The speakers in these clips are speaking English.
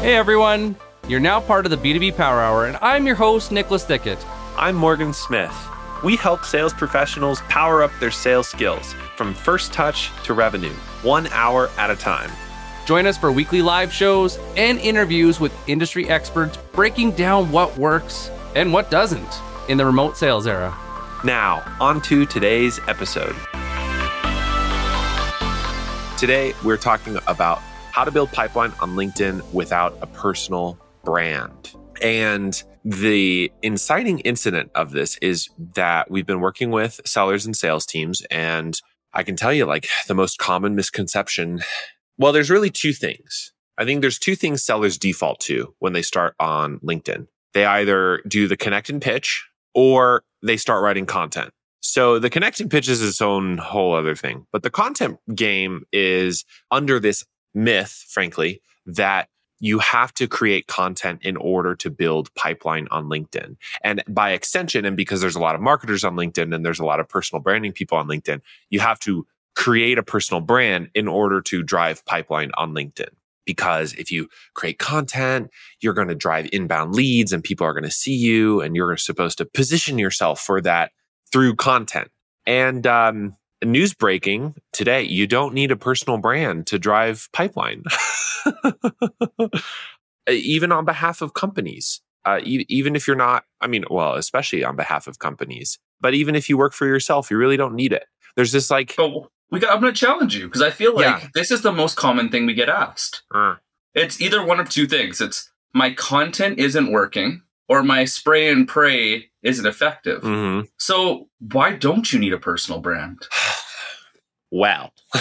Hey everyone, you're now part of the B2B Power Hour, and I'm your host, Nicholas Thickett. I'm Morgan Smith. We help sales professionals power up their sales skills from first touch to revenue, one hour at a time. Join us for weekly live shows and interviews with industry experts breaking down what works and what doesn't in the remote sales era. Now, on to today's episode. Today, we're talking about how to build pipeline on LinkedIn without a personal brand. And the inciting incident of this is that we've been working with sellers and sales teams. And I can tell you, like, the most common misconception well, there's really two things. I think there's two things sellers default to when they start on LinkedIn. They either do the connect and pitch or they start writing content. So the connecting pitch is its own whole other thing. But the content game is under this myth, frankly, that you have to create content in order to build pipeline on LinkedIn. And by extension, and because there's a lot of marketers on LinkedIn and there's a lot of personal branding people on LinkedIn, you have to create a personal brand in order to drive pipeline on LinkedIn. Because if you create content, you're going to drive inbound leads and people are going to see you and you're supposed to position yourself for that through content. And um, news breaking today, you don't need a personal brand to drive pipeline, even on behalf of companies. Uh, e- even if you're not, I mean, well, especially on behalf of companies, but even if you work for yourself, you really don't need it. There's this like, we got, I'm going to challenge you because I feel like yeah. this is the most common thing we get asked. Uh. It's either one of two things. It's my content isn't working or my spray and pray isn't effective. Mm-hmm. So why don't you need a personal brand? wow.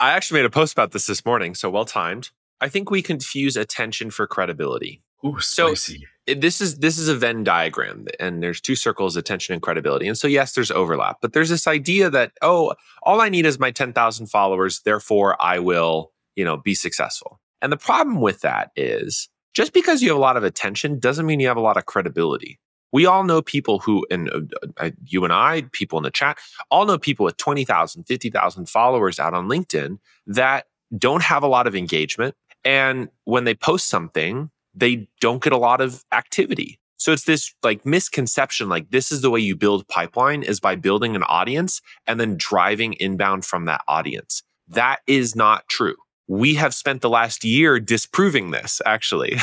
I actually made a post about this this morning, so well timed. I think we confuse attention for credibility. Ooh, spicy. So this is this is a Venn diagram, and there's two circles: attention and credibility. And so, yes, there's overlap, but there's this idea that oh, all I need is my ten thousand followers, therefore I will, you know, be successful. And the problem with that is just because you have a lot of attention doesn't mean you have a lot of credibility. We all know people who, and uh, uh you and I, people in the chat, all know people with 20,000, 50,000 followers out on LinkedIn that don't have a lot of engagement. And when they post something, they don't get a lot of activity. So it's this like misconception like this is the way you build pipeline is by building an audience and then driving inbound from that audience. That is not true. We have spent the last year disproving this actually.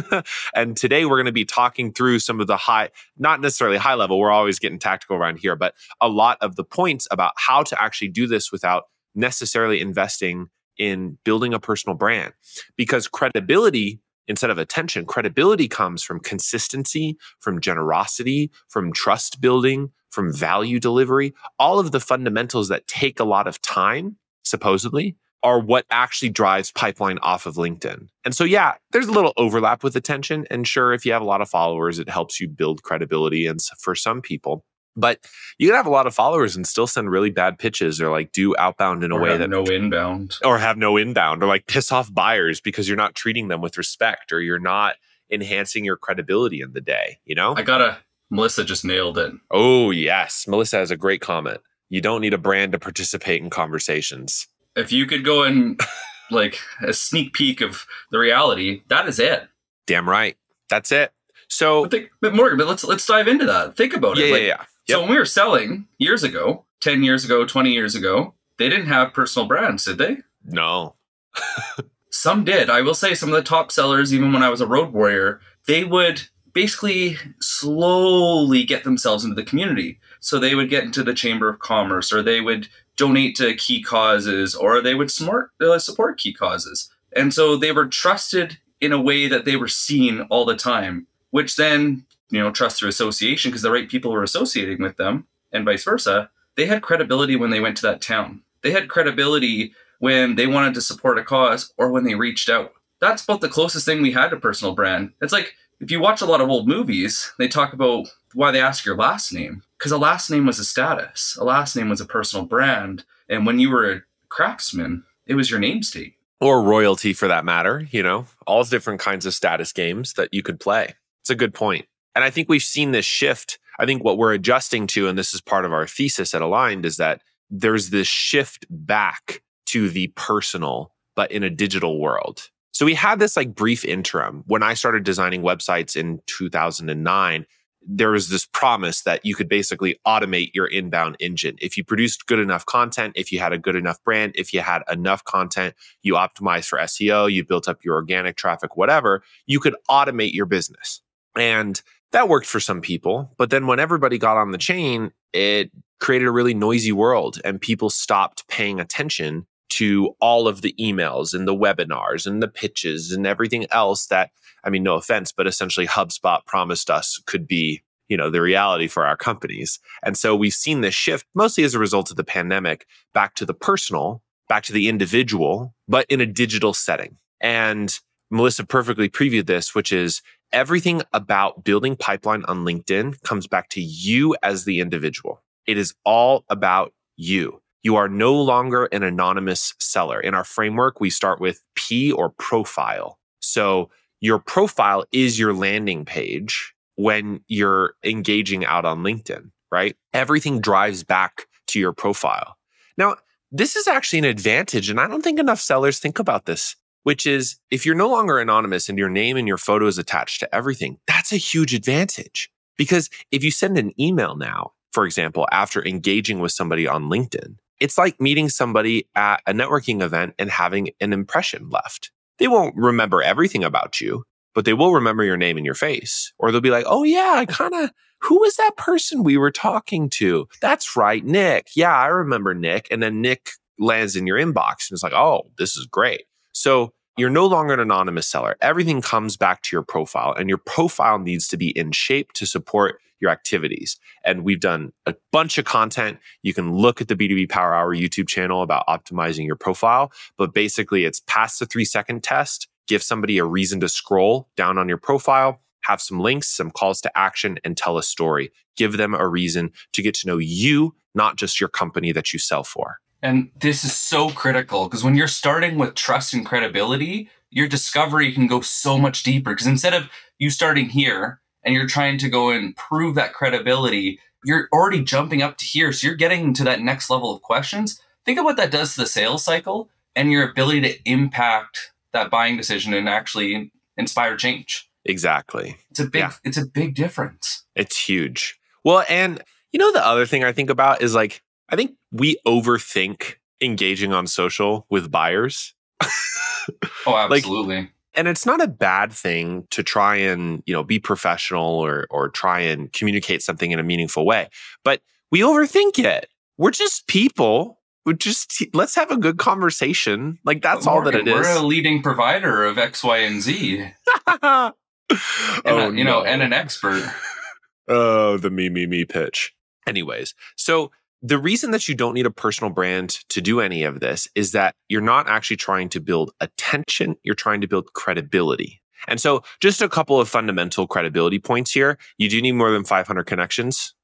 and today we're going to be talking through some of the high, not necessarily high level, we're always getting tactical around here, but a lot of the points about how to actually do this without necessarily investing in building a personal brand because credibility instead of attention. Credibility comes from consistency, from generosity, from trust building, from value delivery. All of the fundamentals that take a lot of time, supposedly, are what actually drives pipeline off of LinkedIn. And so, yeah, there's a little overlap with attention. And sure, if you have a lot of followers, it helps you build credibility. And for some people, but you can have a lot of followers and still send really bad pitches or like do outbound in a or way that no inbound or have no inbound or like piss off buyers because you're not treating them with respect or you're not enhancing your credibility in the day, you know? I gotta Melissa just nailed it. Oh yes. Melissa has a great comment. You don't need a brand to participate in conversations. If you could go and like a sneak peek of the reality, that is it. Damn right. That's it. So, but, think, but Morgan, but let's let's dive into that. Think about yeah, it. Like, yeah, yeah. Yep. So when we were selling years ago, 10 years ago, 20 years ago, they didn't have personal brands, did they? No. some did. I will say some of the top sellers, even when I was a road warrior, they would basically slowly get themselves into the community. So they would get into the Chamber of Commerce or they would donate to key causes or they would smart, uh, support key causes. And so they were trusted in a way that they were seen all the time, which then you know, trust through association because the right people were associating with them and vice versa. They had credibility when they went to that town. They had credibility when they wanted to support a cause or when they reached out. That's about the closest thing we had to personal brand. It's like if you watch a lot of old movies, they talk about why they ask your last name because a last name was a status, a last name was a personal brand. And when you were a craftsman, it was your name state. Or royalty for that matter, you know, all different kinds of status games that you could play. It's a good. And I think we've seen this shift. I think what we're adjusting to, and this is part of our thesis at Aligned, is that there's this shift back to the personal, but in a digital world. So we had this like brief interim when I started designing websites in 2009 there was this promise that you could basically automate your inbound engine. If you produced good enough content, if you had a good enough brand, if you had enough content, you optimized for SEO, you built up your organic traffic, whatever, you could automate your business. And that worked for some people. But then when everybody got on the chain, it created a really noisy world and people stopped paying attention to all of the emails and the webinars and the pitches and everything else that I mean, no offense, but essentially HubSpot promised us could be, you know, the reality for our companies. And so we've seen this shift mostly as a result of the pandemic back to the personal, back to the individual, but in a digital setting. And Melissa perfectly previewed this, which is everything about building pipeline on LinkedIn comes back to you as the individual. It is all about you. You are no longer an anonymous seller. In our framework, we start with P or profile. So your profile is your landing page when you're engaging out on LinkedIn, right? Everything drives back to your profile. Now, this is actually an advantage, and I don't think enough sellers think about this, which is if you're no longer anonymous and your name and your photo is attached to everything, that's a huge advantage. Because if you send an email now, for example, after engaging with somebody on LinkedIn, it's like meeting somebody at a networking event and having an impression left. They won't remember everything about you, but they will remember your name and your face. Or they'll be like, oh, yeah, I kind of, who was that person we were talking to? That's right, Nick. Yeah, I remember Nick. And then Nick lands in your inbox and it's like, oh, this is great. So you're no longer an anonymous seller. Everything comes back to your profile, and your profile needs to be in shape to support your activities. And we've done a bunch of content. You can look at the B2B Power Hour YouTube channel about optimizing your profile, but basically it's past the three second test, give somebody a reason to scroll down on your profile, have some links, some calls to action, and tell a story. Give them a reason to get to know you, not just your company that you sell for. And this is so critical because when you're starting with trust and credibility, your discovery can go so much deeper. Because instead of you starting here and you're trying to go and prove that credibility, you're already jumping up to here. So you're getting to that next level of questions. Think of what that does to the sales cycle and your ability to impact that buying decision and actually inspire change. Exactly. It's a big yeah. it's a big difference. It's huge. Well, and you know the other thing I think about is like I think we overthink engaging on social with buyers. oh, absolutely. Like, and it's not a bad thing to try and you know be professional or or try and communicate something in a meaningful way but we overthink it. We're just people. We just let's have a good conversation. Like that's all that it we're is. we're a leading provider of x y and z. And oh, a, you no. know and an expert. Oh the me me me pitch. Anyways so the reason that you don't need a personal brand to do any of this is that you're not actually trying to build attention, you're trying to build credibility. And so, just a couple of fundamental credibility points here. You do need more than 500 connections,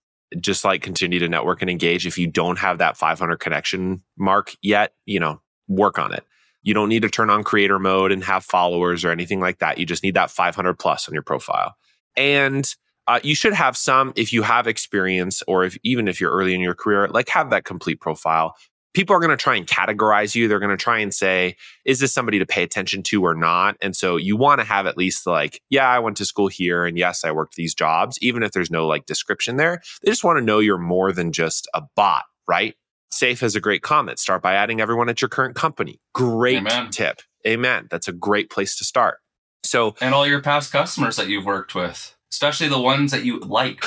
just like continue to network and engage. If you don't have that 500 connection mark yet, you know, work on it. You don't need to turn on creator mode and have followers or anything like that. You just need that 500 plus on your profile. And uh, you should have some if you have experience or if even if you're early in your career like have that complete profile. People are going to try and categorize you. They're going to try and say is this somebody to pay attention to or not? And so you want to have at least like yeah i went to school here and yes i worked these jobs even if there's no like description there. They just want to know you're more than just a bot right? Safe has a great comment. Start by adding everyone at your current company. Great amen. tip. Amen. That's a great place to start. So and all your past customers that you've worked with especially the ones that you like.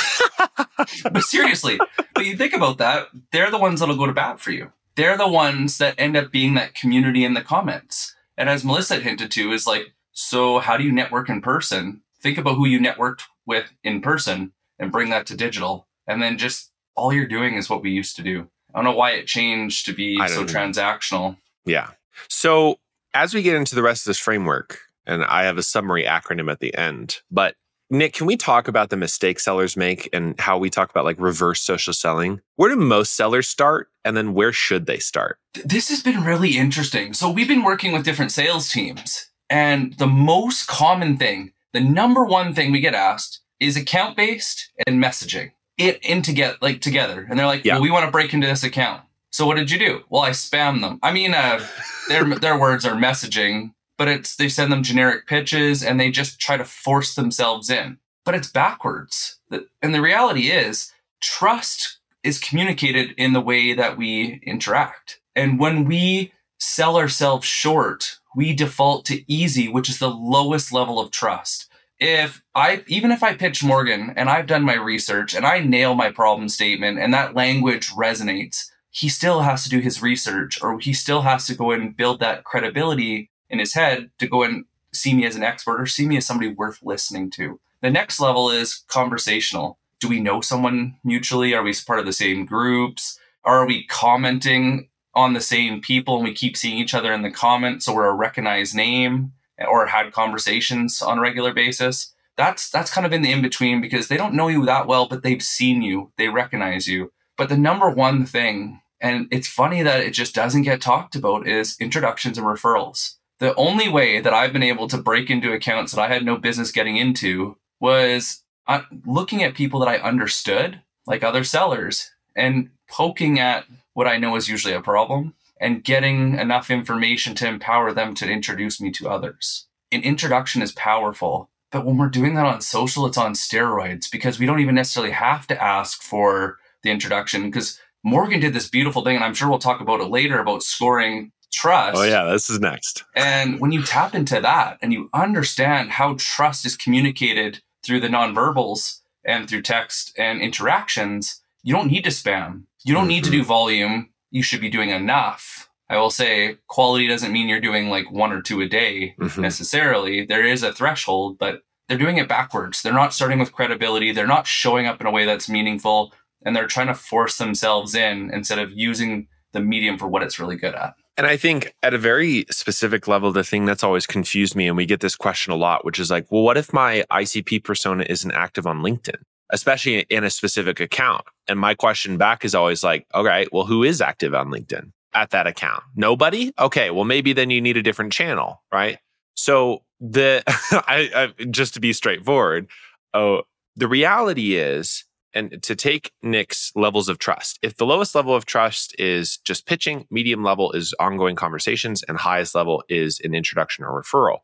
but seriously, but you think about that, they're the ones that'll go to bat for you. They're the ones that end up being that community in the comments. And as Melissa hinted to, is like, so how do you network in person? Think about who you networked with in person and bring that to digital. And then just all you're doing is what we used to do. I don't know why it changed to be so know. transactional. Yeah. So as we get into the rest of this framework, and I have a summary acronym at the end, but Nick, can we talk about the mistakes sellers make and how we talk about like reverse social selling? Where do most sellers start? And then where should they start? This has been really interesting. So we've been working with different sales teams. And the most common thing, the number one thing we get asked is account based and messaging it in to get like together. And they're like, yeah. well, we want to break into this account. So what did you do? Well, I spam them. I mean, uh, their their words are messaging, but it's they send them generic pitches and they just try to force themselves in. But it's backwards. And the reality is, trust is communicated in the way that we interact. And when we sell ourselves short, we default to easy, which is the lowest level of trust. If I, even if I pitch Morgan and I've done my research and I nail my problem statement and that language resonates, he still has to do his research or he still has to go and build that credibility in his head to go and see me as an expert or see me as somebody worth listening to. The next level is conversational. Do we know someone mutually? Are we part of the same groups? Are we commenting on the same people and we keep seeing each other in the comments so we're a recognized name or had conversations on a regular basis? That's that's kind of in the in between because they don't know you that well, but they've seen you, they recognize you. But the number one thing, and it's funny that it just doesn't get talked about, is introductions and referrals. The only way that I've been able to break into accounts that I had no business getting into was uh, looking at people that I understood, like other sellers, and poking at what I know is usually a problem and getting enough information to empower them to introduce me to others. An introduction is powerful, but when we're doing that on social, it's on steroids because we don't even necessarily have to ask for the introduction because Morgan did this beautiful thing, and I'm sure we'll talk about it later about scoring trust. Oh, yeah, this is next. And when you tap into that and you understand how trust is communicated through the nonverbals and through text and interactions, you don't need to spam. You don't mm-hmm. need to do mm-hmm. volume. You should be doing enough. I will say quality doesn't mean you're doing like one or two a day mm-hmm. necessarily. There is a threshold, but they're doing it backwards. They're not starting with credibility. They're not showing up in a way that's meaningful. And they're trying to force themselves in instead of using the medium for what it's really good at. And I think at a very specific level, the thing that's always confused me, and we get this question a lot, which is like, well, what if my ICP persona isn't active on LinkedIn, especially in a specific account? And my question back is always like, okay, well, who is active on LinkedIn at that account? Nobody? Okay, well, maybe then you need a different channel, right? So the, I, I, just to be straightforward, oh, the reality is and to take Nick's levels of trust. If the lowest level of trust is just pitching, medium level is ongoing conversations, and highest level is an introduction or referral,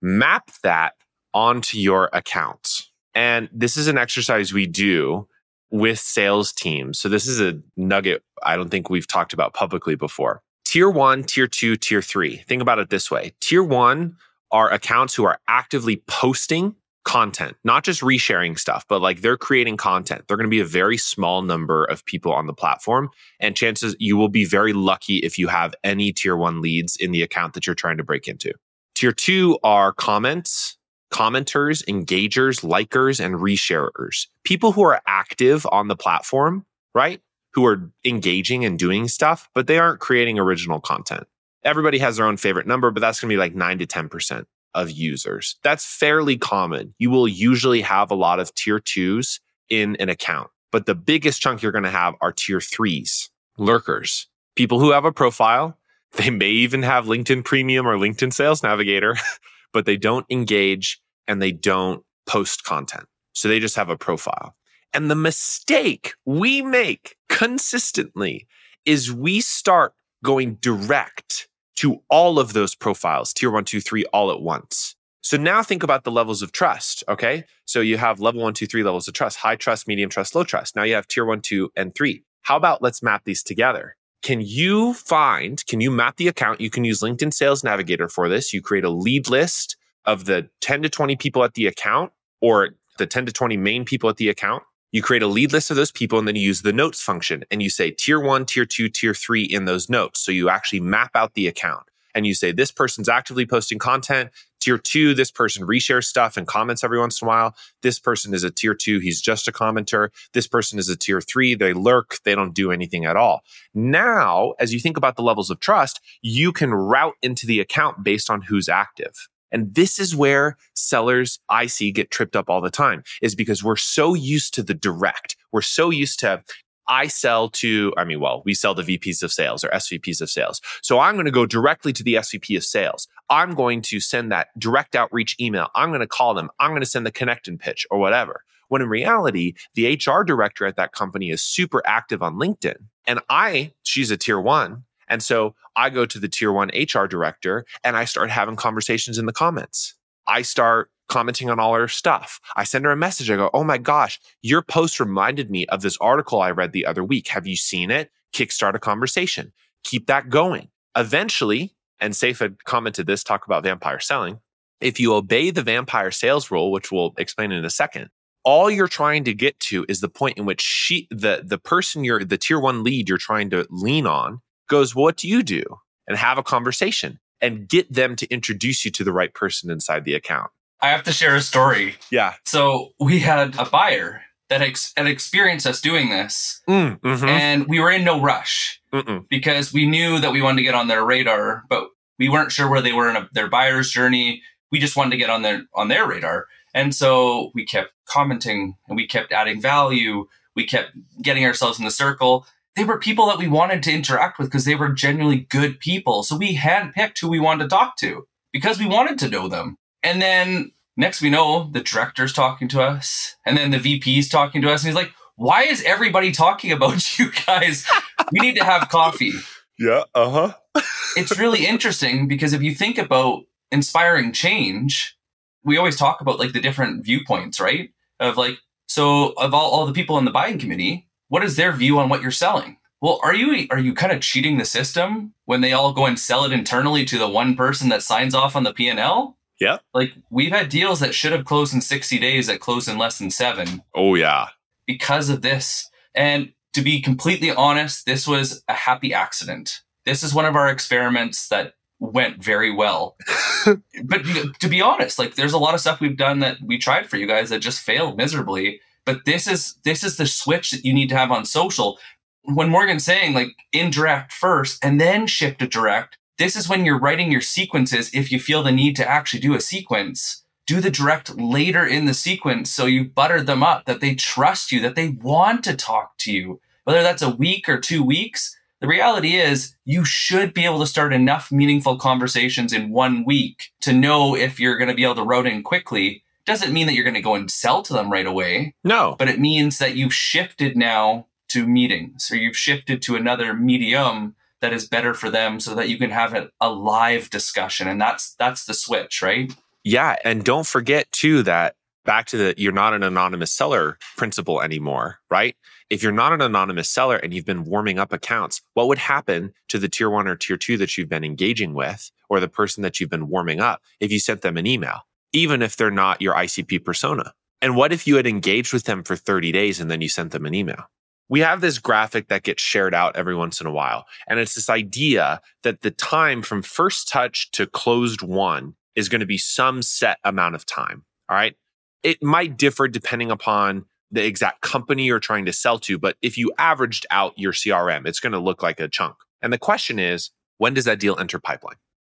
map that onto your accounts. And this is an exercise we do with sales teams. So this is a nugget I don't think we've talked about publicly before. Tier one, tier two, tier three. Think about it this way tier one are accounts who are actively posting content, not just resharing stuff, but like they're creating content. They're going to be a very small number of people on the platform. And chances you will be very lucky if you have any tier one leads in the account that you're trying to break into. Tier two are comments, commenters, engagers, likers, and resharers. People who are active on the platform, right? Who are engaging and doing stuff, but they aren't creating original content. Everybody has their own favorite number, but that's going to be like nine to 10% of users. That's fairly common. You will usually have a lot of tier twos in an account, but the biggest chunk you're going to have are tier threes, lurkers, people who have a profile. They may even have LinkedIn Premium or LinkedIn Sales Navigator, but they don't engage and they don't post content. So they just have a profile. And the mistake we make consistently is we start going direct to all of those profiles, tier one, two, three, all at once. So now think about the levels of trust. Okay. So you have level one, two, three levels of trust, high trust, medium trust, low trust. Now you have tier one, two, and three. How about let's map these together? Can you find, can you map the account? You can use LinkedIn Sales Navigator for this. You create a lead list of the 10 to 20 people at the account or the 10 to 20 main people at the account. You create a lead list of those people and then you use the notes function and you say tier one, tier two, tier three in those notes. So you actually map out the account and you say this person's actively posting content. Tier two, this person reshares stuff and comments every once in a while. This person is a tier two, he's just a commenter. This person is a tier three, they lurk, they don't do anything at all. Now, as you think about the levels of trust, you can route into the account based on who's active. And this is where sellers I see get tripped up all the time is because we're so used to the direct. We're so used to I sell to, I mean, well, we sell to VPs of sales or SVPs of sales. So I'm going to go directly to the SVP of sales. I'm going to send that direct outreach email. I'm going to call them. I'm going to send the connect and pitch or whatever. When in reality, the HR director at that company is super active on LinkedIn And I, she's a tier one. And so I go to the tier one HR director and I start having conversations in the comments. I start commenting on all her stuff. I send her a message. I go, Oh my gosh, your post reminded me of this article I read the other week. Have you seen it? Kickstart a conversation. Keep that going. Eventually, and Safe had commented this, talk about vampire selling. If you obey the vampire sales rule, which we'll explain in a second, all you're trying to get to is the point in which she the the person you're the tier one lead you're trying to lean on goes what do you do and have a conversation and get them to introduce you to the right person inside the account I have to share a story. yeah So we had a buyer that ex- had experienced us doing this, mm, mhm, and we were in no rush mm-mm. because we knew that we wanted to get on their radar, but we weren't sure where they were in a, their buyer's journey. We just wanted to get on their on their radar, and so we kept commenting and we kept adding value. We kept getting ourselves in the circle. They were people that we wanted to interact with because they were genuinely good people. So we handpicked who we wanted to talk to because we wanted to know them. And then next we know, the director's talking to us, and then the VP's talking to us, and he's like, "Why is everybody talking about you guys? We need to have coffee." yeah uh-huh it's really interesting because if you think about inspiring change, we always talk about like the different viewpoints, right? Of like, so of all, all the people in the buying committee, what is their view on what you're selling? Well, are you are you kind of cheating the system when they all go and sell it internally to the one person that signs off on the P and L? Yeah. Like we've had deals that should have closed in 60 days that closed in less than seven oh yeah because of this. And to be completely honest, this was a happy accident. This is one of our experiments that went very well. but to be honest, like there's a lot of stuff we've done that we tried for you guys that just failed miserably. But this is this is the switch that you need to have on social. When Morgan's saying like indirect first and then shift to direct, this is when you're writing your sequences. If you feel the need to actually do a sequence, do the direct later in the sequence so you buttered them up that they trust you, that they want to talk to you. Whether that's a week or two weeks, the reality is you should be able to start enough meaningful conversations in one week to know if you're going to be able to route in quickly. Doesn't mean that you're going to go and sell to them right away, no. but it means that you've shifted now to meetings or you've shifted to another medium that is better for them so that you can have a, a live discussion and that's that's the switch right? Yeah, and don't forget too that back to the you're not an anonymous seller principle anymore, right? If you're not an anonymous seller and you've been warming up accounts, what would happen to the tier 1 or tier 2 that you've been engaging with or the person that you've been warming up if you sent them an email, even if they're not your ICP persona? And what if you had engaged with them for 30 days and then you sent them an email? We have this graphic that gets shared out every once in a while. And it's this idea that the time from first touch to closed won is going to be some set amount of time. All right. It might differ depending upon the exact company you're trying to sell to, but if you averaged out your CRM, it's going to look like a chunk. And the question is, when does that deal enter pipeline?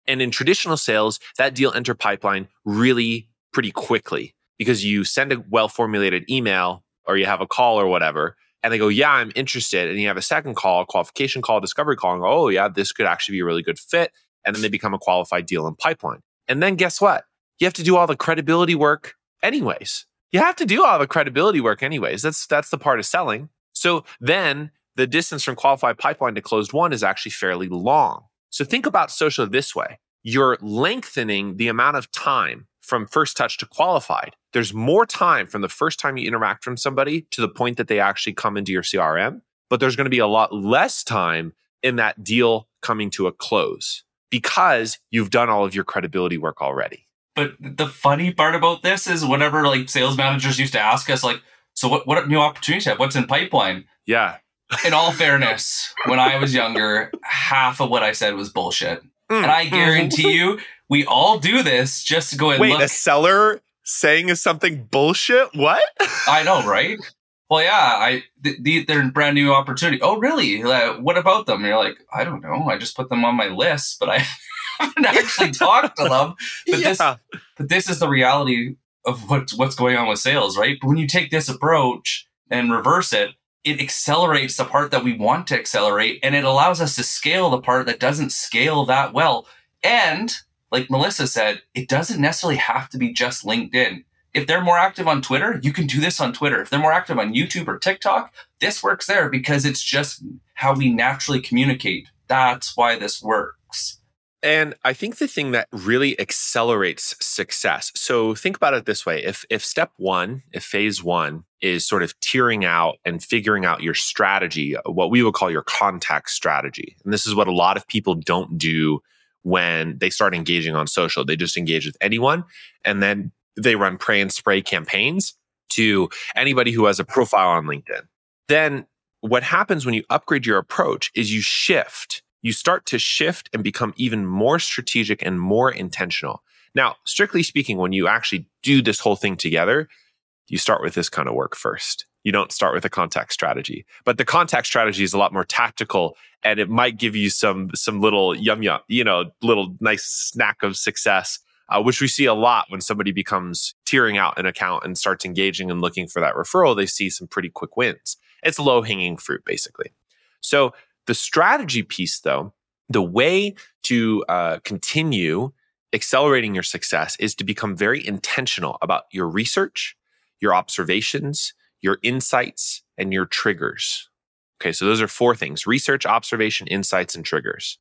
And in traditional sales, that deal enter pipeline really pretty quickly because you send a well formulated email or you have a call or whatever, and they go, Yeah, I'm interested. And you have a second call, qualification call, discovery call, and go, Oh, yeah, this could actually be a really good fit. And then they become a qualified deal in pipeline. And then guess what? You have to do all the credibility work anyways. You have to do all the credibility work anyways. That's that's the part of selling. So then the distance from qualified pipeline to closed won is actually fairly long. So think about social this way. You're lengthening the amount of time from first touch to qualified. There's more time from the first time you interact from somebody to the point that they actually come into your CRM, but there's going to be a lot less time in that deal coming to a close because you've done all of your credibility work already. But the funny part about this is whenever like sales managers used to ask us like, so what, what new opportunities have? What's in pipeline? Yeah. In all fairness, when I was younger, half of what I said was bullshit. Mm, And I guarantee you, we all do this just to go and Wait, look. a seller saying is something bullshit? What? I know, right? Well, yeah, I th- th- they're a brand new opportunity. Oh, really? Uh, what about them? And you're like, I don't know. I just put them on my list, but I haven't actually talked to them. But this but this is the reality of what's what's going on with sales, right? But when you take this approach and reverse it, it accelerates the part that we want to accelerate, and it allows us to scale the part that doesn't scale that well. And like Melissa said, it doesn't necessarily have to be just LinkedIn. If they're more active on Twitter, you can do this on Twitter. If they're more active on YouTube or TikTok, this works there because it's just how we naturally communicate. That's why this works. And I think the thing that really accelerates success. So think about it this way. If if step 1, if phase 1 is sort of tiering out and figuring out your strategy, uh, what we would call your contact strategy. And this is what a lot of people don't do when they start engaging on social. They just engage with anyone and then they run pray and spray campaigns to anybody who has a profile on LinkedIn. Then what happens when you upgrade your approach is you shift you start to shift and become even more strategic and more intentional. Now, strictly speaking, when you actually do this whole thing together, you start with this kind of work first. You don't start with a contact strategy, but the contact strategy is a lot more tactical and it might give you some, some little yum yum, you know, little nice snack of success, uh, which we see a lot when somebody becomes tiering out an account and starts engaging and looking for that referral. They see some pretty quick wins. It's low hanging fruit, basically. So the strategy piece, though, the way to uh, continue accelerating your success is to become very intentional about your research, your observations, your insights, and your triggers. Okay, so those are four things research, observation, insights, and triggers.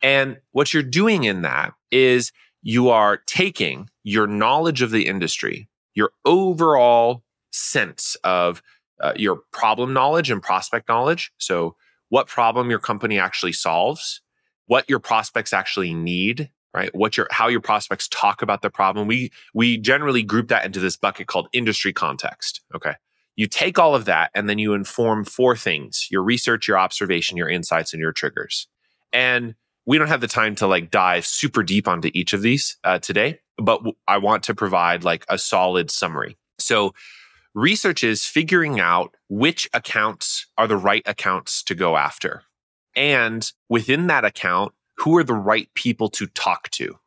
And what you're doing in that is you are taking your knowledge of the industry, your overall sense of uh, your problem knowledge and prospect knowledge. So, what problem your company actually solves, what your prospects actually need, right? What your how your prospects talk about the problem. We we generally group that into this bucket called industry context. Okay. You take all of that and then you inform four things: your research, your observation, your insights, and your triggers. And we don't have the time to like dive super deep onto each of these uh, today, but w- I want to provide like a solid summary. So Research is figuring out which accounts are the right accounts to go after. And within that account, who are the right people to talk to?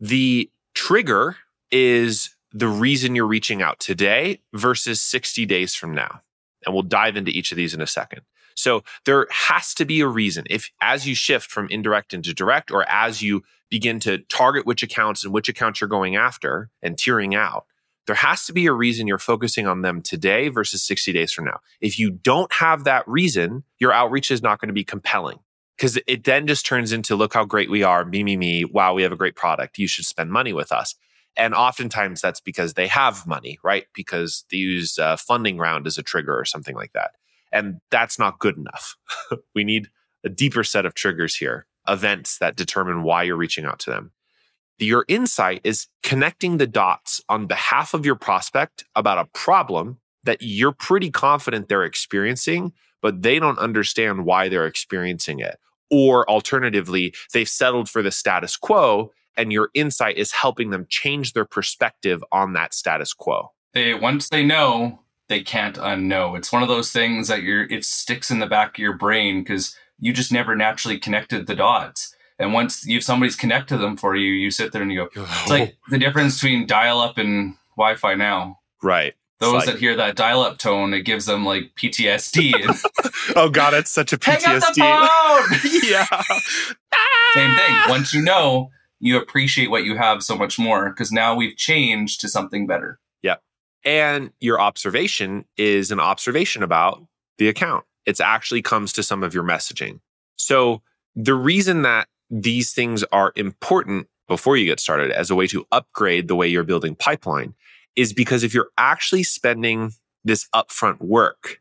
The trigger is the reason you're reaching out today versus 60 days from now. And we'll dive into each of these in a second. So there has to be a reason if as you shift from indirect into direct or as you begin to target which accounts and which accounts you're going after and tiering out, there has to be a reason you're focusing on them today versus 60 days from now. If you don't have that reason, your outreach is not going to be compelling because it then just turns into look how great we are, me, me, me. Wow, we have a great product. You should spend money with us. And oftentimes that's because they have money, right? Because they use a funding round as a trigger or something like that. And that's not good enough. we need a deeper set of triggers here, events that determine why you're reaching out to them your insight is connecting the dots on behalf of your prospect about a problem that you're pretty confident they're experiencing, but they don't understand why they're experiencing it. Or alternatively, they've settled for the status quo and your insight is helping them change their perspective on that status quo. They once they know, they can't unknow. It's one of those things that you're it sticks in the back of your brain because you just never naturally connected the dots. And once you've somebody's connected them for you, you sit there and you go. It's like the difference between dial up and Wi Fi now. Right. Those like, that hear that dial up tone, it gives them like PTSD. oh god, it's such a PTSD. yeah. Same thing. Ah! Once you know, you appreciate what you have so much more because now we've changed to something better. Yeah. And your observation is an observation about the account. It actually comes to some of your messaging. So the reason that these things are important before you get started as a way to upgrade the way you're building pipeline is because if you're actually spending this upfront work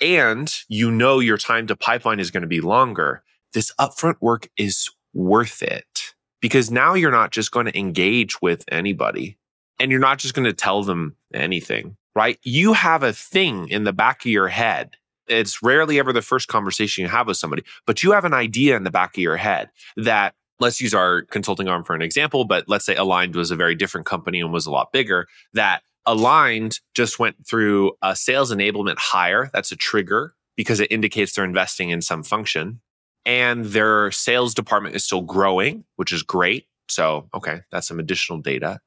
and you know your time to pipeline is going to be longer, this upfront work is worth it because now you're not just going to engage with anybody and you're not just going to tell them anything, right? You have a thing in the back of your head it's rarely ever the first conversation you have with somebody, but you have an idea in the back of your head that let's use our consulting arm for an example, but let's say Aligned was a very different company and was a lot bigger that Aligned just went through a sales enablement hire. That's a trigger because it indicates they're investing in some function and their sales department is still growing, which is great. So, okay, that's some additional data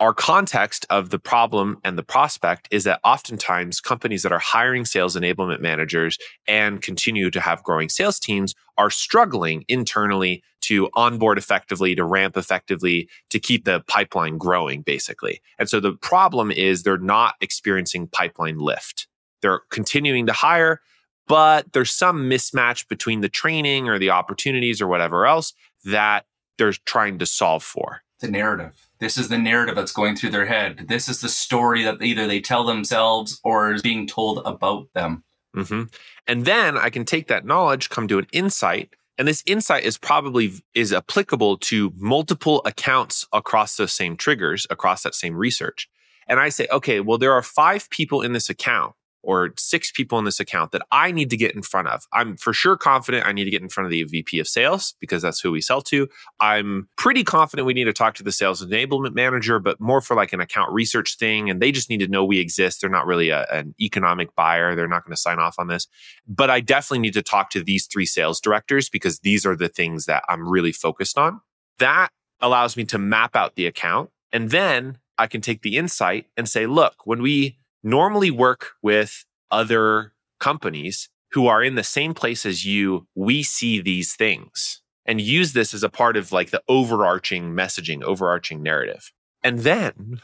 our context of the problem and the prospect is that oftentimes companies that are hiring sales enablement managers and continue to have growing sales teams are struggling internally to onboard effectively, to ramp effectively, to keep the pipeline growing, basically. And so the problem is they're not experiencing pipeline lift. They're continuing to hire, but there's some mismatch between the training or the opportunities or whatever else that they're trying to solve for. The narrative. This is the narrative that's going through their head. This is the story that either they tell themselves or is being told about them. Mm-hmm. And then I can take that knowledge, come to an insight, and this insight is probably is applicable to multiple accounts across those same triggers, across that same research. And I say, okay, well, there are five people in this account or six people in this account that I need to get in front of. I'm for sure confident I need to get in front of the VP of sales because that's who we sell to. I'm pretty confident we need to talk to the sales enablement manager, but more for like an account research thing. And they just need to know we exist. They're not really a, an economic buyer. They're not going to sign off on this. But I definitely need to talk to these three sales directors because these are the things that I'm really focused on. That allows me to map out the account. And then I can take the insight and say, look, when we normally work with other companies who are in the same place as you, we see these things and use this as a part of like the overarching messaging, overarching narrative. And then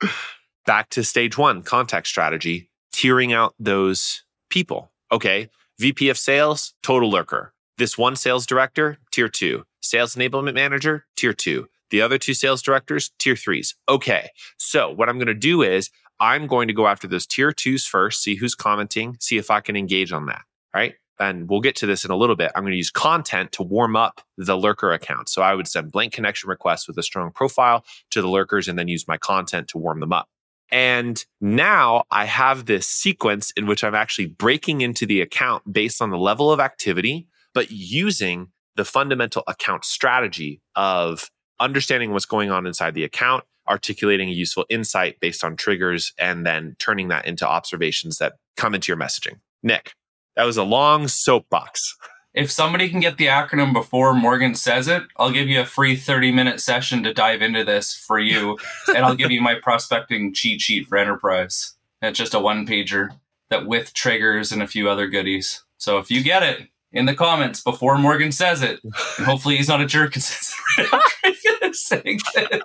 back to stage one contact strategy, tiering out those people. Okay. VP of sales, total lurker. This one sales director, tier two. Sales enablement manager, tier two. The other two sales directors, tier threes. Okay. So what I'm going to do is I'm going to go after those tier twos first, see who's commenting, see if I can engage on that. Right. And we'll get to this in a little bit. I'm going to use content to warm up the lurker account. So I would send blank connection requests with a strong profile to the lurkers and then use my content to warm them up. And now I have this sequence in which I'm actually breaking into the account based on the level of activity, but using the fundamental account strategy of understanding what's going on inside the account articulating a useful insight based on triggers, and then turning that into observations that come into your messaging. Nick, that was a long soapbox. If somebody can get the acronym before Morgan says it, I'll give you a free 30 minute session to dive into this for you. and I'll give you my prospecting cheat sheet for enterprise. It's just a one pager that with triggers and a few other goodies. So if you get it in the comments before Morgan says it, hopefully he's not a jerk and says saying this.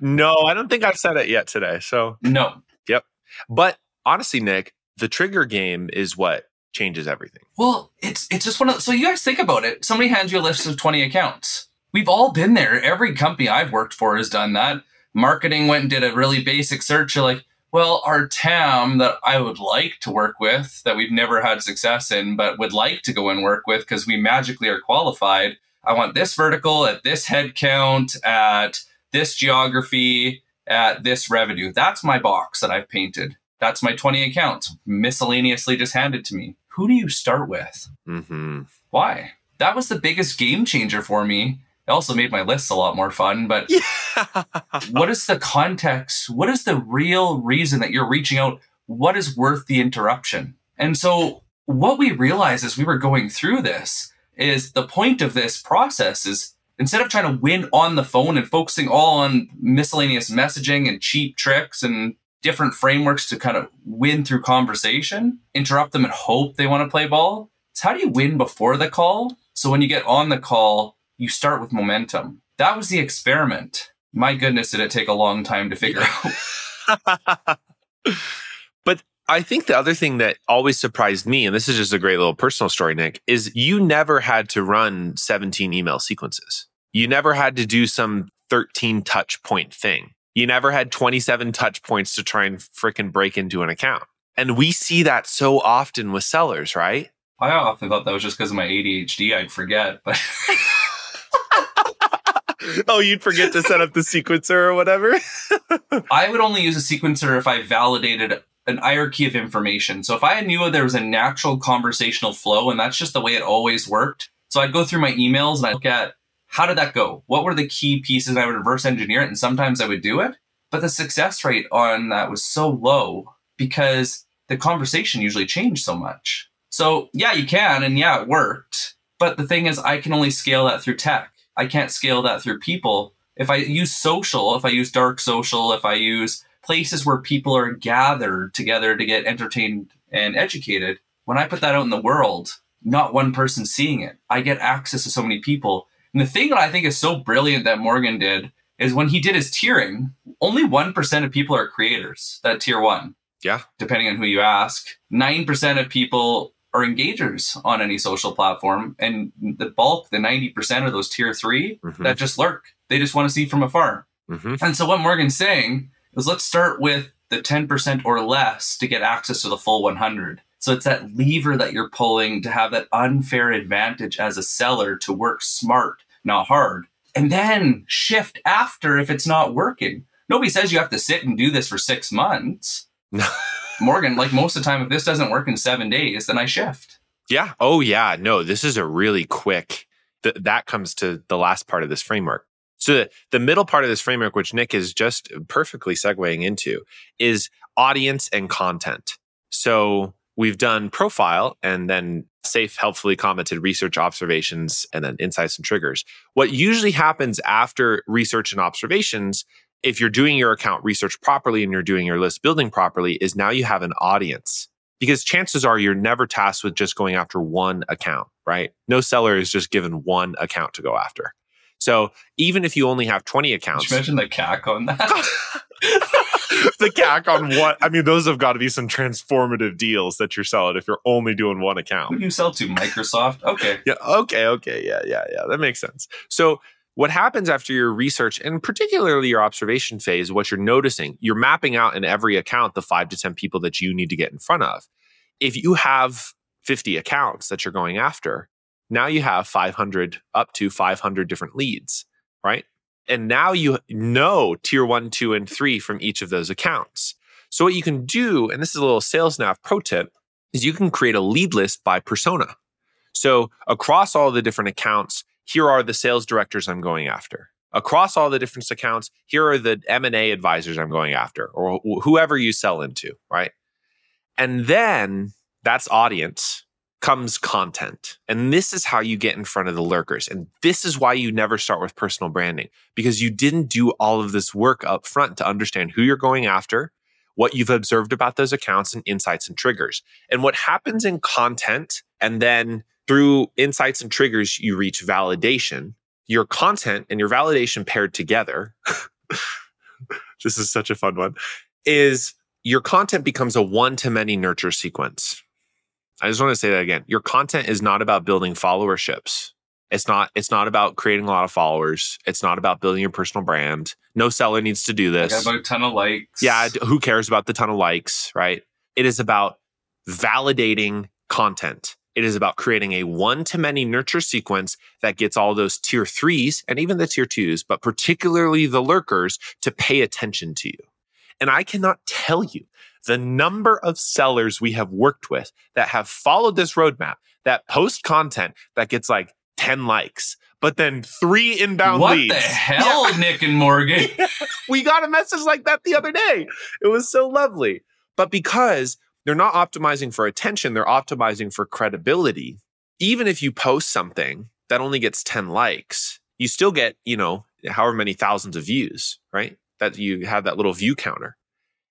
no, I don't think I've said it yet today. So no. Yep. But honestly, Nick, the trigger game is what changes everything. Well, it's it's just one of so you guys think about it. Somebody hands you a list of 20 accounts. We've all been there. Every company I've worked for has done that. Marketing went and did a really basic search. You're like, well, our TAM that I would like to work with, that we've never had success in, but would like to go and work with because we magically are qualified, I want this vertical at this head count, at this geography, at this revenue. That's my box that I've painted. That's my 20 accounts miscellaneously just handed to me. Who do you start with? Mm-hmm. Why? That was the biggest game changer for me. It also made my lists a lot more fun, but yeah. what is the context? What is the real reason that you're reaching out? What is worth the interruption? And so, what we realized as we were going through this is the point of this process is instead of trying to win on the phone and focusing all on miscellaneous messaging and cheap tricks and different frameworks to kind of win through conversation, interrupt them and hope they want to play ball. It's how do you win before the call? So when you get on the call, you start with momentum. That was the experiment. My goodness, did it take a long time to figure out. I think the other thing that always surprised me, and this is just a great little personal story, Nick, is you never had to run 17 email sequences. You never had to do some 13 touch point thing. You never had 27 touch points to try and freaking break into an account. And we see that so often with sellers, right? I often thought that was just because of my ADHD. I'd forget, but. oh, you'd forget to set up the sequencer or whatever? I would only use a sequencer if I validated an hierarchy of information. So if I knew there was a natural conversational flow, and that's just the way it always worked. So I'd go through my emails and I'd look at how did that go? What were the key pieces? I would reverse engineer it, and sometimes I would do it. But the success rate on that was so low because the conversation usually changed so much. So yeah, you can, and yeah, it worked. But the thing is, I can only scale that through tech. I can't scale that through people. If I use social, if I use dark social, if I use places where people are gathered together to get entertained and educated, when I put that out in the world, not one person seeing it. I get access to so many people. And the thing that I think is so brilliant that Morgan did is when he did his tiering, only 1% of people are creators, that tier one. Yeah. Depending on who you ask. 9% of people are engagers on any social platform. And the bulk, the 90% of those tier 3 Mhm. that just lurk. They just want to see from afar. hmm And so what Morgan's saying is let's start with the 10% or less to get access to the full 100. So it's that lever that you're pulling to have that unfair advantage as a seller to work smart, not hard. And then shift after if it's not working. Nobody says you have to sit and do this for six months. Morgan, like most of the time, if this doesn't work in seven days, then I shift. Yeah. Oh, yeah. No, this is a really quick. Th- that comes to the last part of this framework. So the, the middle part of this framework, which Nick is just perfectly segueing into, is audience and content. So we've done profile and then safe, helpfully commented research observations and then insights and triggers. What usually happens after research and observations, if you're doing your account research properly and you're doing your list building properly, is now you have an audience because chances are you're never tasked with just going after one account, right? No seller is just given one account to go after. So even if you only have 20 Did accounts, you mention the CAC on that? the CAC on what? I mean, those have got to be some transformative deals that you're selling if you're only doing one Who account. do you sell to? Microsoft? Okay. Yeah. Okay. Okay. Yeah. Yeah. Yeah. That makes sense. So what happens after your research and particularly your observation phase, what you're noticing, you're mapping out in every account the five to 10 people that you need to get in front of. If you have 50 accounts that you're going after, now you have 500 up to 500 different leads, right? And now you know tier one, two, and three from each of those accounts. So what you can do, and this is a little sales nav pro tip, is you can create a lead list by persona. So across all the different accounts, here are the sales directors I'm going after. Across all the different accounts, here are the M&A advisors I'm going after or wh- whoever you sell into, right? And then that's audience comes content. And this is how you get in front of the lurkers. And this is why you never start with personal branding because you didn't do all of this work up front to understand who you're going after, what you've observed about those accounts and insights and triggers. And what happens in content and then through insights and triggers, you reach validation. Your content and your validation paired together. this is such a fun one. Is your content becomes a one to many nurture sequence. I just want to say that again. Your content is not about building followerships. It's not, it's not about creating a lot of followers. It's not about building your personal brand. No seller needs to do this. about a ton of likes. Yeah, who cares about the ton of likes, right? It is about validating content. It is about creating a one to many nurture sequence that gets all those tier threes and even the tier twos, but particularly the lurkers to pay attention to you. And I cannot tell you the number of sellers we have worked with that have followed this roadmap that post content that gets like 10 likes, but then three inbound What leads. What the hell, Nick and Morgan? we got a message like that the other day. It was so lovely. But because they're not optimizing for attention, they're optimizing for credibility. Even if you post something that only gets 10 likes, you still get, you know, however many thousands of views, right? That you have that little view counter.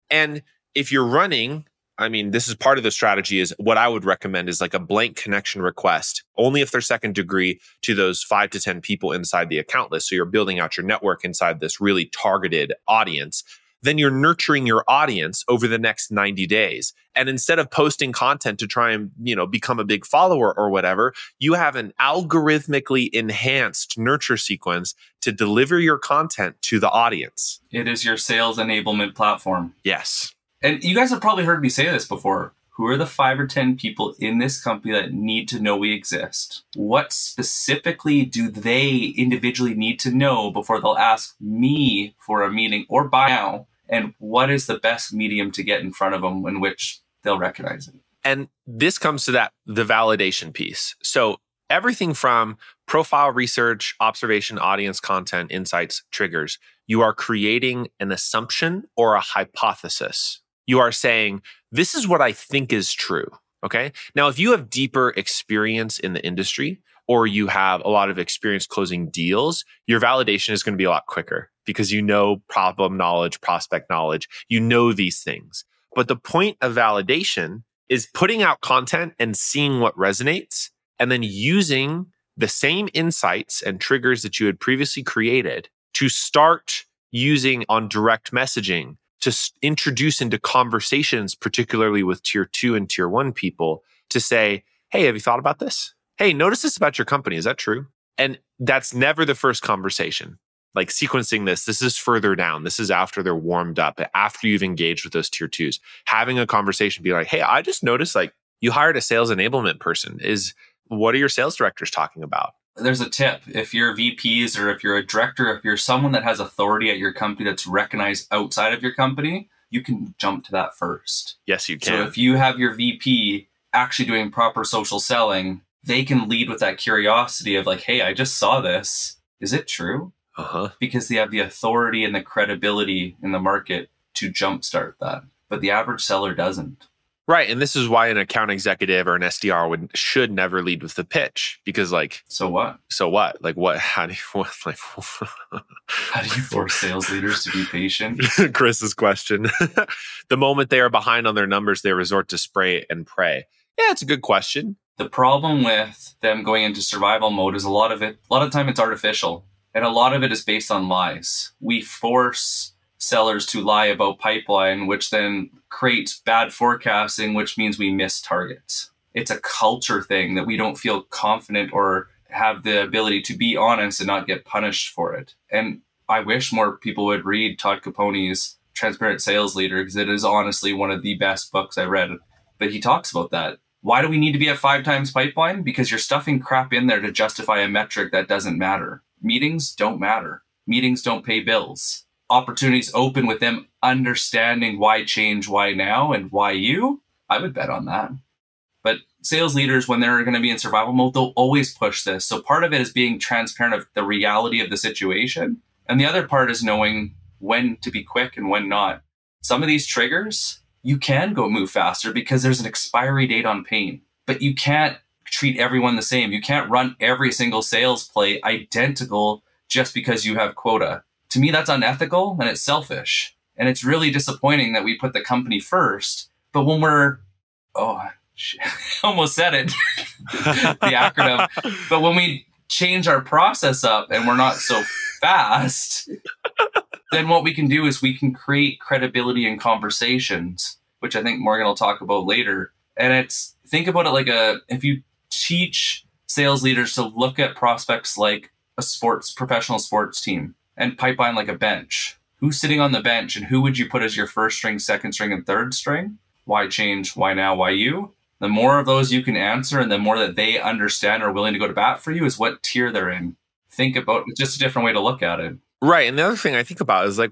And if you're running, I mean, this is part of the strategy is what I would recommend is like a blank connection request, only if they're second degree to those five to 10 people inside the account list. So you're building out your network inside this really targeted audience. Then you're nurturing your audience over the next 90 days. And instead of posting content to try and, you know, become a big follower or whatever, you have an algorithmically enhanced nurture sequence to deliver your content to the audience. it is your sales enablement platform. Yes. And you guys have probably heard me say this before. Who are the five or 10 people in this company that need to know we exist? What specifically do they individually need to know before they'll ask me for a meeting or buy now? And what is the best medium to get in front of them in which they'll recognize it? And this comes to that the validation piece. So everything from profile research, observation, audience content, insights, triggers, you are creating an assumption or a hypothesis. You are saying, this is what I think is true. Okay. Now, if you have deeper experience in the industry or you have a lot of experience closing deals, your validation is going to be a lot quicker because you know problem knowledge, prospect knowledge, you know these things. But the point of validation is putting out content and seeing what resonates and then using the same insights and triggers that you had previously created to start using on direct messaging to introduce into conversations, particularly with tier two and tier one people, to say, Hey, have you thought about this? Hey, notice this about your company. Is that true? And that's never the first conversation. Like sequencing this, this is further down. This is after they're warmed up, after you've engaged with those tier twos. Having a conversation, be like, hey, I just noticed like you hired a sales enablement person. Is what are your sales directors talking about? There's a tip. If you're VPs or if you're a director, if you're someone that has authority at your company that's recognized outside of your company, you can jump to that first. Yes, you can. So if you have your VP actually doing proper social selling, they can lead with that curiosity of like, hey, I just saw this. Is it true? Uh-huh. Because they have the authority and the credibility in the market to jumpstart that. But the average seller doesn't. Right, and this is why an account executive or an SDR would should never lead with the pitch because, like, so what? So what? Like, what? How do you what, like? how do you force sales leaders to be patient? Chris's question. the moment they are behind on their numbers, they resort to spray and pray. Yeah, it's a good question. The problem with them going into survival mode is a lot of it. A lot of time, it's artificial, and a lot of it is based on lies. We force sellers to lie about pipeline, which then creates bad forecasting, which means we miss targets. It's a culture thing that we don't feel confident or have the ability to be honest and not get punished for it. And I wish more people would read Todd Caponi's Transparent Sales Leader because it is honestly one of the best books I read. But he talks about that. Why do we need to be at five times pipeline? Because you're stuffing crap in there to justify a metric that doesn't matter. Meetings don't matter. Meetings don't pay bills opportunities open with them understanding why change, why now, and why you, I would bet on that. But sales leaders, when they're going to be in survival mode, they'll always push this. So part of it is being transparent of the reality of the situation. And the other part is knowing when to be quick and when not. Some of these triggers, you can go move faster because there's an expiry date on pain, but you can't treat everyone the same. You can't run every single sales play identical just because you have quota to me, that's unethical and it's selfish. And it's really disappointing that we put the company first. But when we're, oh, almost said it, the acronym. But when we change our process up and we're not so fast, then what we can do is we can create credibility in conversations, which I think Morgan will talk about later. And it's think about it like a if you teach sales leaders to look at prospects like a sports professional sports team and pipeline like a bench. Who's sitting on the bench and who would you put as your first string, second string, and third string? Why change? Why now? Why you? The more of those you can answer and the more that they understand or willing to go to bat for you is what tier they're in. Think about it's just a different way to look at it. Right. And the other thing I think about is like,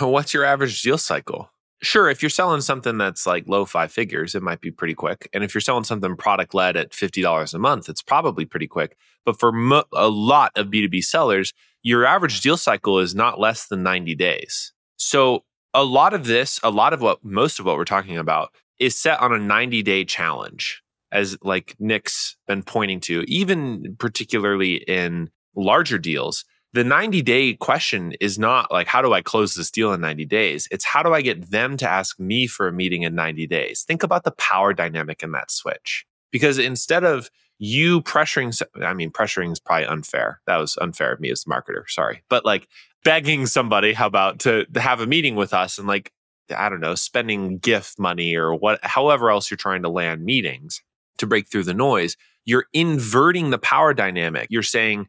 what's your average deal cycle? Sure, if you're selling something that's like low five figures, it might be pretty quick. And if you're selling something product led at $50 a month, it's probably pretty quick. But for mo- a lot of B2B sellers, your average deal cycle is not less than 90 days. So a lot of this, a lot of what most of what we're talking about is set on a 90 day challenge, as like Nick's been pointing to, even particularly in larger deals. The 90 day question is not like, how do I close this deal in 90 days? It's how do I get them to ask me for a meeting in 90 days? Think about the power dynamic in that switch. Because instead of you pressuring, I mean, pressuring is probably unfair. That was unfair of me as the marketer. Sorry. But like begging somebody, how about to, to have a meeting with us and like, I don't know, spending gift money or what, however else you're trying to land meetings to break through the noise, you're inverting the power dynamic. You're saying,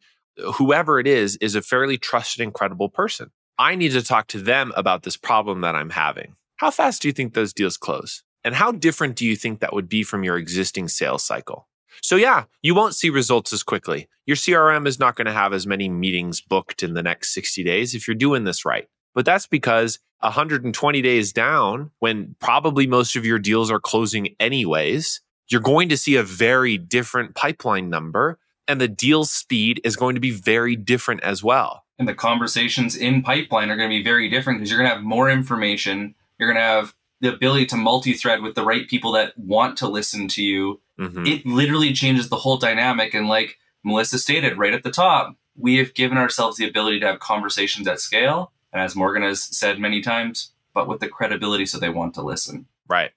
whoever it is, is a fairly trusted and credible person. I need to talk to them about this problem that I'm having. How fast do you think those deals close? And how different do you think that would be from your existing sales cycle? So, yeah, you won't see results as quickly. Your CRM is not going to have as many meetings booked in the next 60 days if you're doing this right. But that's because 120 days down, when probably most of your deals are closing anyways, you're going to see a very different pipeline number and the deal speed is going to be very different as well. And the conversations in pipeline are going to be very different because you're going to have more information. You're going to have the ability to multi-thread with the right people that want to listen to you mm-hmm. it literally changes the whole dynamic and like melissa stated right at the top we have given ourselves the ability to have conversations at scale and as morgan has said many times but with the credibility so they want to listen right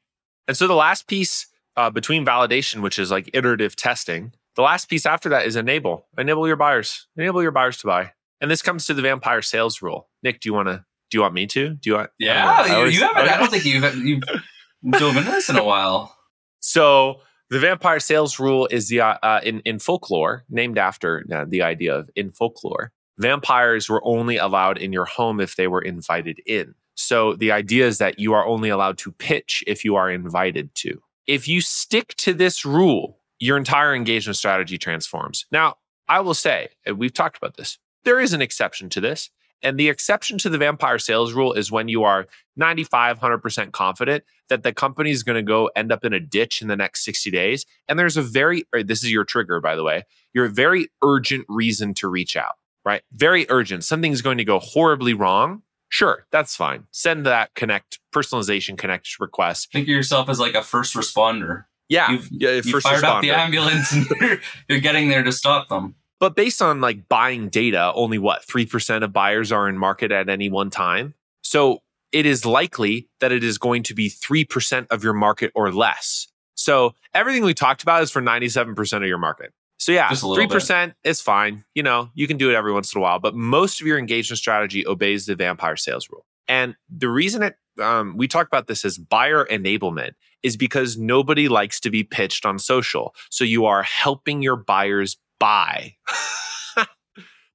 and so the last piece uh, between validation which is like iterative testing the last piece after that is enable enable your buyers enable your buyers to buy and this comes to the vampire sales rule nick do you want to do you want me to? Do you want? Yeah, you, always, you haven't. Okay. I don't think you've you've dove into this in a while. So The vampire sales rule is the uh, uh, in in folklore named after uh, the idea of in folklore. Vampires were only allowed in your home if they were invited in. So the idea is that you are only allowed to pitch if you are invited to. If you stick to this rule, your entire engagement strategy transforms. Now, I will say, we've talked about this, there is an exception to this. And the exception to the vampire sales rule is when you are 95, 100% confident that the company is going to go end up in a ditch in the next 60 days. And there's a very, this is your trigger, by the way, your very urgent reason to reach out, right? Very urgent. Something's going to go horribly wrong. Sure, that's fine. Send that connect personalization connect request. Think of yourself as like a first responder. Yeah, You've, yeah, you fired up the ambulance and you're, you're getting there to stop them. But based on like buying data, only what, 3% of buyers are in market at any one time. So it is likely that it is going to be 3% of your market or less. So everything we talked about is for 97% of your market. So yeah, Just a little 3% is fine. You know, you can do it every once in a while, but most of your engagement strategy obeys the vampire sales rule. And the reason it, um, we talk about this as buyer enablement is because nobody likes to be pitched on social. So you are helping your buyers buy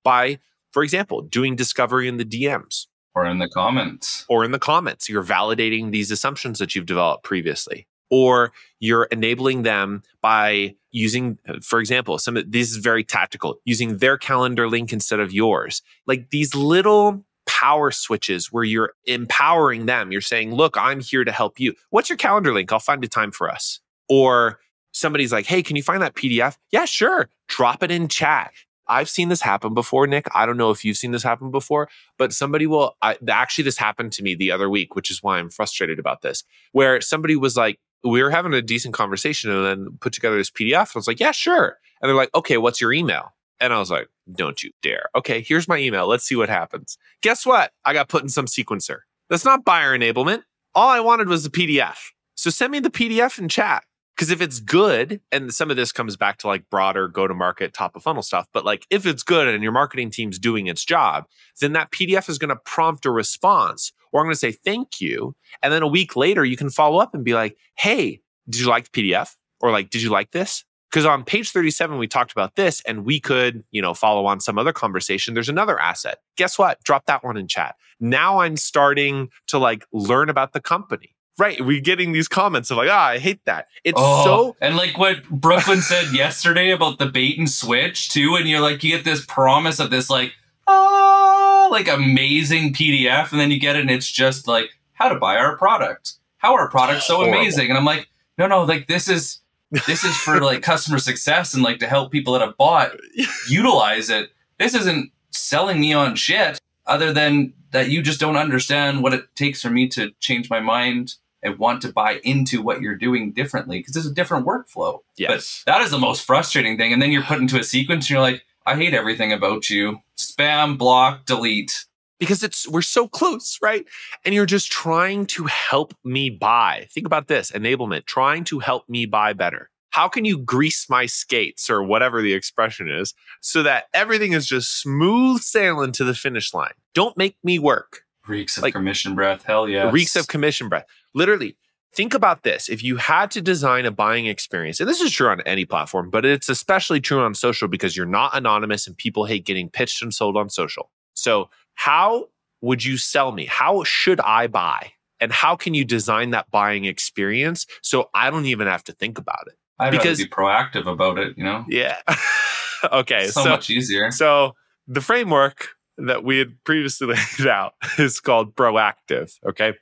by, for example, doing discovery in the DMs Or in the comments. or in the comments. You're validating these assumptions that you've developed previously. Or you're enabling them by using, for example, some of this is very tactical, using their calendar link instead of yours. Like these little power switches where you're empowering them. You're saying, look, I'm here to help you. What's your calendar link? I'll find a time for us. Or somebody's like, hey, can you find that PDF? Yeah, sure. Drop it in chat. I've seen this happen before, Nick. I don't know if you've seen this happen before, but somebody will. I, actually, this happened to me the other week, which is why I'm frustrated about this. Where somebody was like, we were having a decent conversation and then put together this PDF. And I was like, yeah, sure. And they're like, okay, what's your email? And I was like, don't you dare. Okay, here's my email. Let's see what happens. Guess what? I got put in some sequencer. That's not buyer enablement. All I wanted was the PDF. So send me the PDF in chat. Because if it's good, and some of this comes back to like broader go to market, top of funnel stuff, but like if it's good and your marketing team's doing its job, then that PDF is going to prompt a response, or I'm going to say thank you. And then a week later, you can follow up and be like, hey, did you like the PDF? Or like, did you like this? Because on page 37, we talked about this and we could, you know, follow on some other conversation. There's another asset. Guess what? Drop that one in chat. Now I'm starting to like learn about the company. Right. We're getting these comments of like, ah, I hate that. It's Oh, so and like what Brooklyn said yesterday about the bait and switch too, and you're like, you get this promise of this like, oh, like amazing PDF, and then you get it, and it's just like how to buy our product, how our product's so Horrible. amazing, and I'm like, no, no, like this is this is for like customer success and like to help people that have bought utilize it. This isn't selling me on shit other than that you just don't understand what it takes for me to change my mind and want to buy into what you're doing differently because it's a different workflow. yes. But that is the most frustrating thing. And then you're put into a sequence and you're like, I hate everything about you. Spam, block, delete. because it's we're so close, right? And you're just trying to help me buy. Think about this enablement, trying to help me buy better. How can you grease my skates or whatever the expression is so that everything is just smooth sailing to the finish line? Don't make me work. Reeks of Like- commission breath. Hell yeah. Reeks of commission breath. Literally, think about this. If you had to design a buying experience, and this is true on any platform, but it's especially true on social because you're not anonymous and people hate getting pitched and sold on social. So, how would you sell me? How should I buy? And how can you design that buying experience so I don't even have to think about it? I'd because- rather be proactive about it, you know? Yeah. okay. so, so much easier. so the framework that we had previously laid out is called proactive. Okay.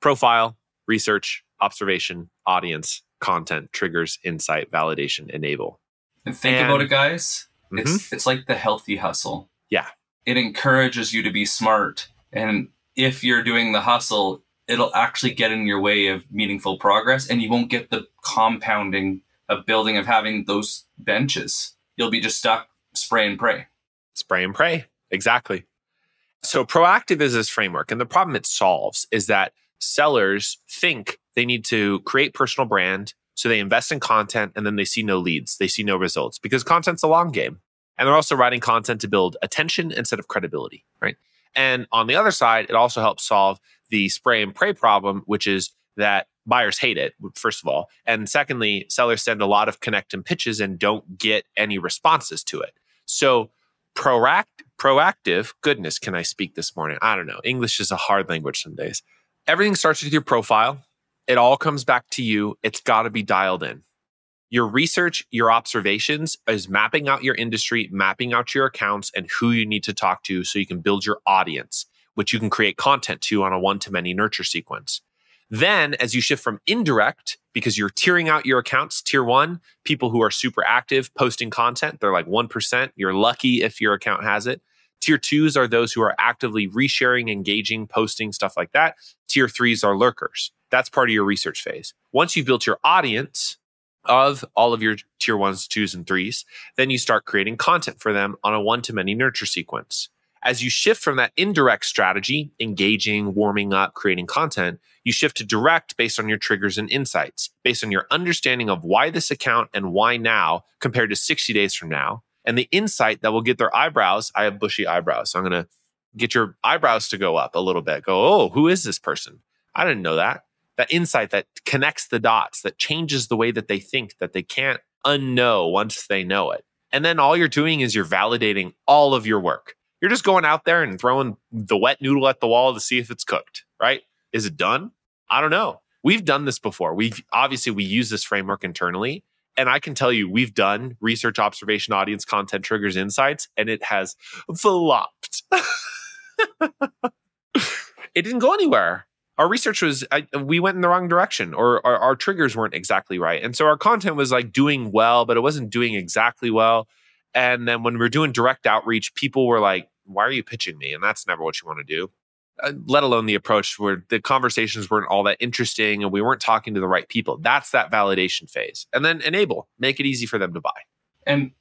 Profile, research, observation, audience, content, triggers, insight, validation, enable. And think and- about it, guys. Mhm. It's it's like the healthy hustle. Yeah. It encourages you to be smart. And if you're doing the hustle, it'll actually get in your way of meaningful progress and you won't get the compounding of building of having those benches. You'll be just stuck spray and pray. spray and pray. Exactly. So proactive is this framework. And the problem it solves is that sellers think they need to create personal brand. So they invest in content and then they see no leads. They see no results because content's a long game. And they're also writing content to build attention instead of credibility, right? And on the other side, it also helps solve the spray and pray problem, which is that buyers hate it, first of all. And secondly, sellers send a lot of connect and pitches and don't get any responses to it. So proact, proactive, goodness, can I speak this morning? I don't know. English is a hard language some days. Everything starts with your profile. It all comes back to you. It's got to be dialed in. Your research, your observations is mapping out your industry, mapping out your accounts and who you need to talk to so you can build your audience, which you can create content to on a one to many nurture sequence. Then, as you shift from indirect, because you're tiering out your accounts, tier one, people who are super active posting content, they're like 1%. You're lucky if your account has it. Tier twos are those who are actively resharing, engaging, posting, stuff like that. Tier threes are lurkers. That's part of your research phase. Once you've built your audience of all of your tier ones, twos, and threes, then you start creating content for them on a one to many nurture sequence. As you shift from that indirect strategy, engaging, warming up, creating content, you shift to direct based on your triggers and insights, based on your understanding of why this account and why now compared to 60 days from now, and the insight that will get their eyebrows. I have bushy eyebrows, so I'm going to get your eyebrows to go up a little bit. Go, oh, who is this person? I didn't know that. That insight that connects the dots, that changes the way that they think, that they can't unknow once they know it. And then all you're doing is you're validating all of your work. You're just going out there and throwing the wet noodle at the wall to see if it's cooked, right? Is it done? I don't know. We've done this before. We've obviously we use this framework internally. And I can tell you, we've done research, observation, audience, content, triggers, insights, and it has flopped. it didn't go anywhere. Our research was, I, we went in the wrong direction, or our, our triggers weren't exactly right. And so our content was like doing well, but it wasn't doing exactly well. And then when we were doing direct outreach, people were like, why are you pitching me? And that's never what you want to do. Uh, let alone the approach where the conversations weren't all that interesting and we weren't talking to the right people. That's that validation phase. And then enable, make it easy for them to buy. And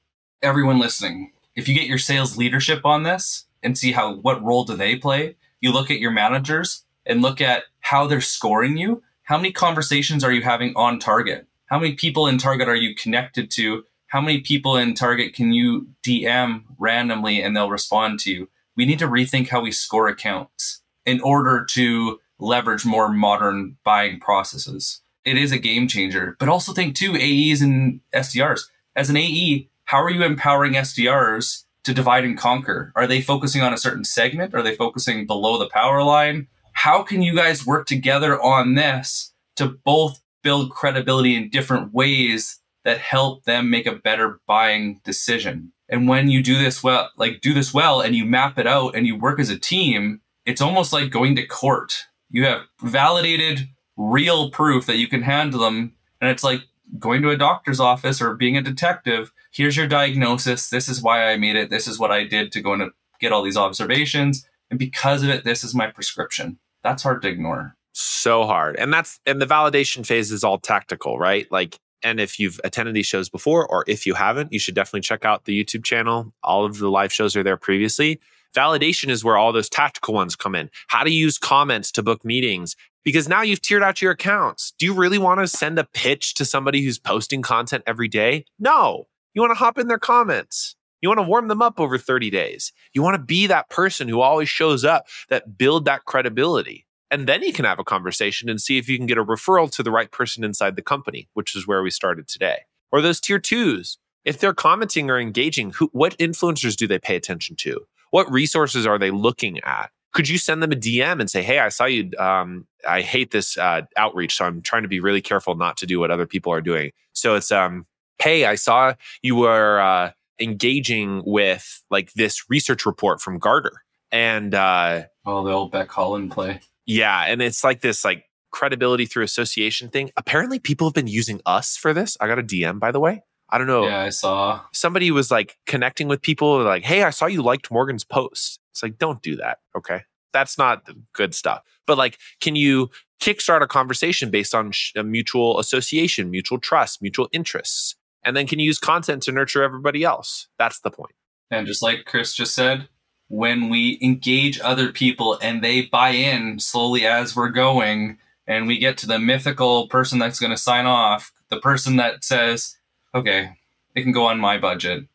everyone listening, if you get your sales leadership on this and see how what role do they play, you look at your managers and look at how they're scoring you. How many conversations are you having on target? How many people in target are you connected to how many people in Target can you DM randomly and they'll respond to you? We need to rethink how we score accounts in order to leverage more modern buying processes. It is a game changer, but also think too AEs and SDRs. As an AE, how are you empowering SDRs to divide and conquer? Are they focusing on a certain segment? Are they focusing below the power line? How can you guys work together on this to both build credibility in different ways that help them make a better buying decision. And when you do this well, like do this well and you map it out and you work as a team, it's almost like going to court. You have validated real proof that you can handle them. And it's like going to a doctor's office or being a detective. Here's your diagnosis. This is why I made it. This is what I did to go and get all these observations. And because of it, this is my prescription. That's hard to ignore. So hard. And that's, and the validation phase is all tactical, right? Like and if you've attended these shows before, or if you haven't, you should definitely check out the YouTube channel. All of the live shows are there previously. Validation is where all those tactical ones come in. How to use comments to book meetings, because now you've tiered out your accounts. Do you really want to send a pitch to somebody who's posting content every day? No. You want to hop in their comments. You want to warm them up over 30 days. You want to be that person who always shows up that build that credibility. And then you can have a conversation and see if you can get a referral to the right person inside the company, which is where we started today. Or those tier twos. If they're commenting or engaging, who, what influencers do they pay attention to? What resources are they looking at? Could you send them a DM and say, "Hey, I saw you. Um, I hate this uh, outreach, so I'm trying to be really careful not to do what other people are doing." So it's, um, "Hey, I saw you were uh, engaging with like this research report from Gartner, and uh, oh, the old Becc Holland play. Yeah, and it's like this like credibility through association thing. Apparently, people have been using us for this. I got a DM by the way. I don't know. Yeah, I saw. Somebody was like connecting with people like, "Hey, I saw you liked Morgan's post." It's like, "Don't do that." Okay? That's not good stuff. But like, can you kickstart a conversation based on sh- a mutual association, mutual trust, mutual interests? And then can you use content to nurture everybody else? That's the point. And just like Chris just said, when we engage other people and they buy in slowly as we're going and we get to the mythical person that's going to sign off, the person that says, okay, it can go on my budget.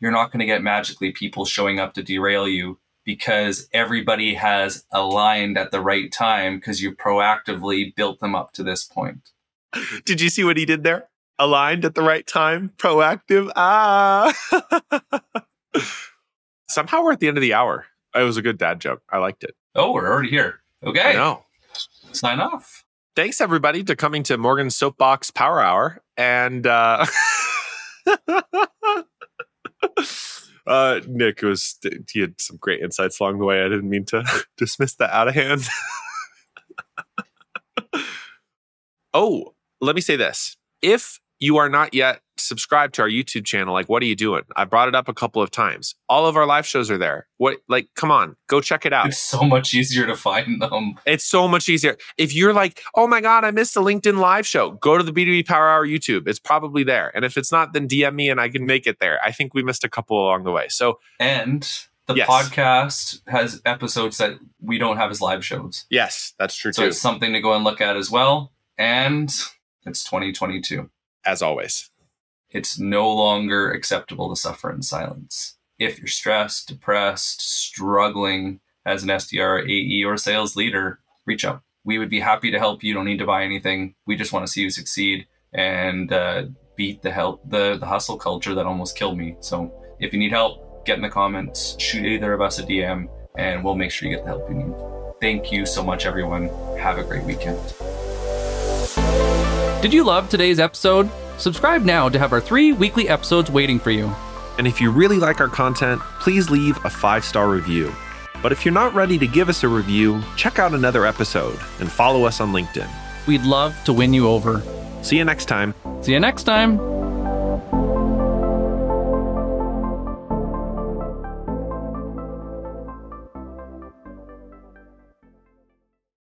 You're not going to get magically people showing up to derail you. because everybody has aligned at the right time because you proactively built them up to this point. Did you see what he did there? Aligned at the right time, proactive. Ah. Somehow we're at the end of the hour. It was a good dad joke. I liked it. Oh, we're already here. Okay. No. Sign off. Thanks everybody to coming to Morgan's Soapbox Power Hour. And uh Uh, Nick was he had some great insights along the way. I didn't mean to dismiss that out of hand. oh, let me say this. If you are not yet subscribed to our YouTube channel, like what are you doing? I brought it up a couple of times. All of our live shows are there. What like come on, go check it out. It's so much easier to find them. It's so much easier. If you're like, "Oh my god, I missed a LinkedIn live show." Go to the B2B Power Hour YouTube. It's probably there. And if it's not, then DM me and I can make it there. I think we missed a couple along the way. So, And the Yes. podcast has episodes that we don't have as live shows. yes, that's true So too. it's something to go and look at as well. And it's 2022. As always. It's no longer acceptable to suffer in silence. If you're stressed, depressed, struggling as an SDR, AE, or sales leader, reach out. We would be happy to help you. You don't need to buy anything. We just want to see you succeed and uh, beat the help the, the hustle culture that almost killed me. So if you need help, get in the comments, shoot either of us a DM, and we'll make sure you get the help you need. Thank you so much, everyone. Have a great weekend. Did you love today's episode? Subscribe now to have our three weekly episodes waiting for you. And if you really like our content, please leave a five star review. But if you're not ready to give us a review, check out another episode and follow us on LinkedIn. We'd love to win you over. See you next time. See you next time.